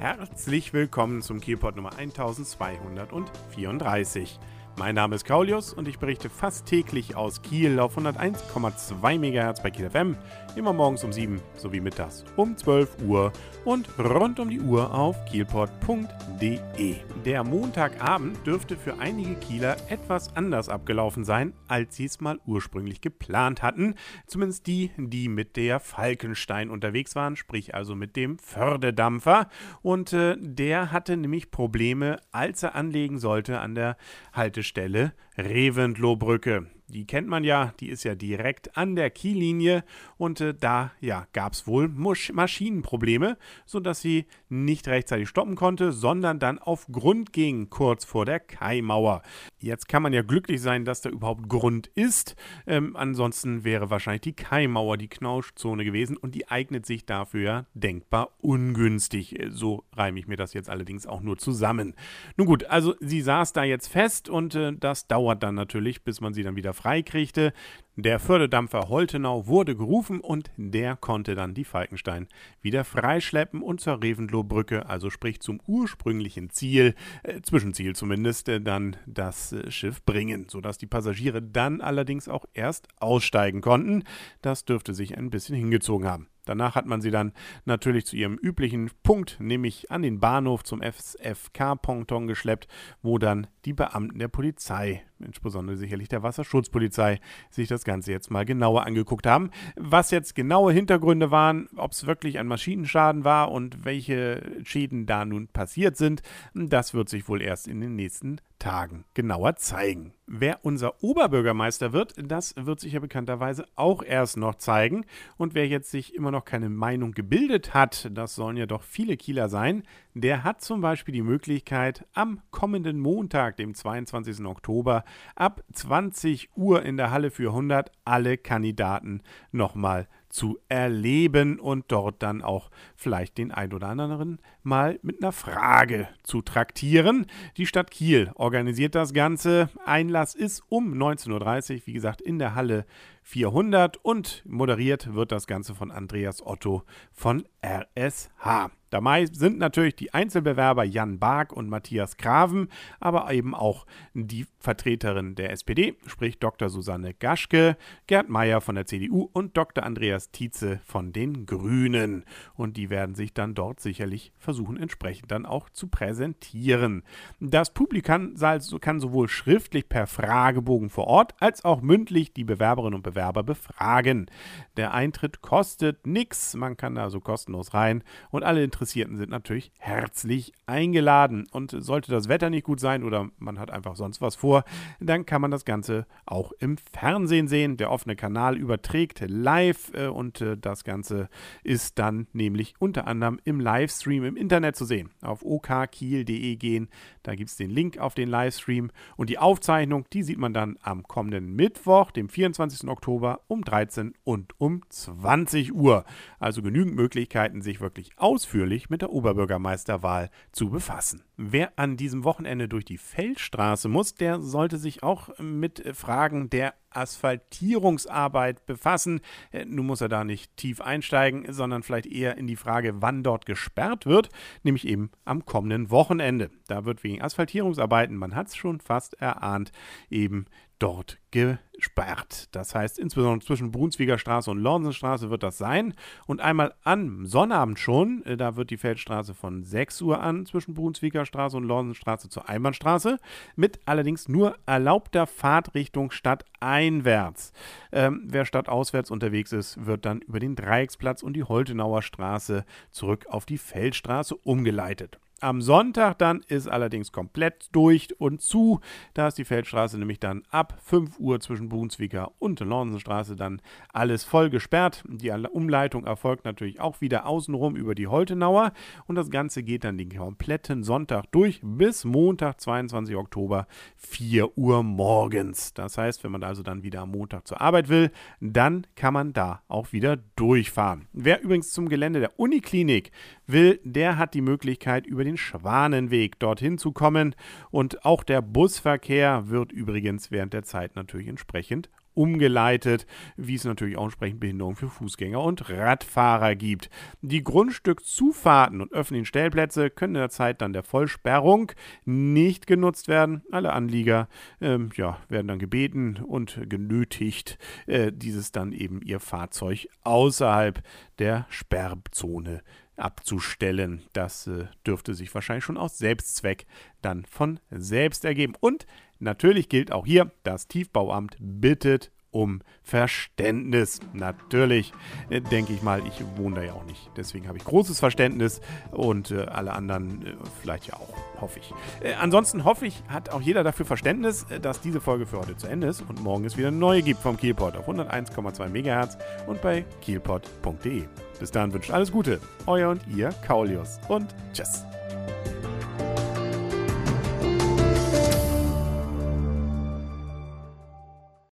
herzlich willkommen zum Kielpot Nummer 1234. Mein Name ist Kaulius und ich berichte fast täglich aus Kiel auf 101,2 MHz bei Kiel FM, immer morgens um 7 sowie mittags um 12 Uhr und rund um die Uhr auf kielport.de. Der Montagabend dürfte für einige Kieler etwas anders abgelaufen sein, als sie es mal ursprünglich geplant hatten. Zumindest die, die mit der Falkenstein unterwegs waren, sprich also mit dem Fördedampfer. Und äh, der hatte nämlich Probleme, als er anlegen sollte an der Haltestelle Stelle Reventlohbrücke. Die kennt man ja, die ist ja direkt an der Kiellinie und äh, da ja, gab es wohl Musch Maschinenprobleme, sodass sie nicht rechtzeitig stoppen konnte, sondern dann auf Grund ging, kurz vor der Kaimauer. Jetzt kann man ja glücklich sein, dass da überhaupt Grund ist. Ähm, ansonsten wäre wahrscheinlich die Kaimauer die Knauschzone gewesen und die eignet sich dafür denkbar ungünstig. So reime ich mir das jetzt allerdings auch nur zusammen. Nun gut, also sie saß da jetzt fest und äh, das dauert dann natürlich, bis man sie dann wieder freikriegte. Der Förderdampfer Holtenau wurde gerufen und der konnte dann die Falkenstein wieder freischleppen und zur Reventlow-Brücke, also sprich zum ursprünglichen Ziel, äh, Zwischenziel zumindest, äh, dann das äh, Schiff bringen, sodass die Passagiere dann allerdings auch erst aussteigen konnten. Das dürfte sich ein bisschen hingezogen haben. Danach hat man sie dann natürlich zu ihrem üblichen Punkt, nämlich an den Bahnhof zum FFK-Ponton geschleppt, wo dann die Beamten der Polizei, insbesondere sicherlich der Wasserschutzpolizei, sich das Ganze jetzt mal genauer angeguckt haben. Was jetzt genaue Hintergründe waren, ob es wirklich ein Maschinenschaden war und welche Schäden da nun passiert sind, das wird sich wohl erst in den nächsten Tagen genauer zeigen. Wer unser Oberbürgermeister wird, das wird sich ja bekannterweise auch erst noch zeigen. Und wer jetzt sich immer noch keine Meinung gebildet hat, das sollen ja doch viele Kieler sein, der hat zum Beispiel die Möglichkeit, am kommenden Montag, dem 22. Oktober, ab 20 Uhr in der Halle für 100 alle Kandidaten nochmal zu erleben und dort dann auch vielleicht den ein oder anderen mal mit einer Frage zu traktieren. Die Stadt Kiel organisiert das Ganze. Einlass ist um 19.30 Uhr, wie gesagt, in der Halle 400 und moderiert wird das Ganze von Andreas Otto von RSH. Dabei sind natürlich die Einzelbewerber Jan Bark und Matthias Graven, aber eben auch die Vertreterin der SPD, sprich Dr. Susanne Gaschke, Gerd Meyer von der CDU und Dr. Andreas Tietze von den Grünen. Und die werden sich dann dort sicherlich versuchen, entsprechend dann auch zu präsentieren. Das Publikum kann sowohl schriftlich per Fragebogen vor Ort als auch mündlich die Bewerberinnen und Bewerber befragen. Der Eintritt kostet nichts, man kann da also kostenlos rein und alle Interessierten sind natürlich herzlich eingeladen. Und sollte das Wetter nicht gut sein oder man hat einfach sonst was vor, dann kann man das Ganze auch im Fernsehen sehen. Der offene Kanal überträgt live äh, und äh, das Ganze ist dann nämlich unter anderem im Livestream im Internet zu sehen. Auf okkiel.de gehen, da gibt es den Link auf den Livestream und die Aufzeichnung, die sieht man dann am kommenden Mittwoch, dem 24. Oktober um 13 und um 20 Uhr. Also genügend Möglichkeiten, sich wirklich ausführlich mit der Oberbürgermeisterwahl zu befassen. Wer an diesem Wochenende durch die Feldstraße muss, der sollte sich auch mit Fragen der Asphaltierungsarbeit befassen. Äh, nun muss er da nicht tief einsteigen, sondern vielleicht eher in die Frage, wann dort gesperrt wird, nämlich eben am kommenden Wochenende. Da wird wegen Asphaltierungsarbeiten, man hat es schon fast erahnt, eben dort gesperrt. Das heißt, insbesondere zwischen Brunswiger Straße und Lornsenstraße wird das sein. Und einmal am Sonnabend schon, äh, da wird die Feldstraße von 6 Uhr an zwischen Brunswiger Straße und Lornsenstraße zur Einbahnstraße, mit allerdings nur erlaubter Fahrtrichtung stadteinwärts. Ähm, wer stadtauswärts unterwegs ist, wird dann über den Dreiecksplatz und die Holtenauer Straße zurück auf die Feldstraße umgeleitet. Am Sonntag dann ist allerdings komplett durch und zu. Da ist die Feldstraße nämlich dann ab 5 Uhr zwischen Brunswicker und Lornsenstraße dann alles voll gesperrt. Die Umleitung erfolgt natürlich auch wieder außenrum über die Holtenauer und das Ganze geht dann den kompletten Sonntag durch bis Montag, 22. Oktober, 4 Uhr morgens. Das heißt, wenn man also dann wieder am Montag zur Arbeit will, dann kann man da auch wieder durchfahren. Wer übrigens zum Gelände der Uniklinik will, der hat die Möglichkeit, über den Schwanenweg dorthin zu kommen. Und auch der Busverkehr wird übrigens während der Zeit natürlich entsprechend umgeleitet, wie es natürlich auch entsprechend Behinderungen für Fußgänger und Radfahrer gibt. Die Grundstückzufahrten und öffentlichen Stellplätze können in der Zeit dann der Vollsperrung nicht genutzt werden. Alle Anlieger ähm, ja, werden dann gebeten und genötigt, äh, dieses dann eben ihr Fahrzeug außerhalb der Sperrzone abzustellen. Das äh, dürfte sich wahrscheinlich schon aus Selbstzweck dann von selbst ergeben. Und natürlich gilt auch hier, das Tiefbauamt bittet um Verständnis. Natürlich äh, denke ich mal, ich wohne da ja auch nicht. Deswegen habe ich großes Verständnis und äh, alle anderen äh, vielleicht ja auch, hoffe ich. Äh, ansonsten hoffe ich, hat auch jeder dafür Verständnis, äh, dass diese Folge für heute zu Ende ist und morgen es wieder eine neue gibt vom Kielpot auf 101,2 MHz und bei kielpot.de. Bis dahin wünscht alles Gute. Euer und ihr, Kaulius und tschüss.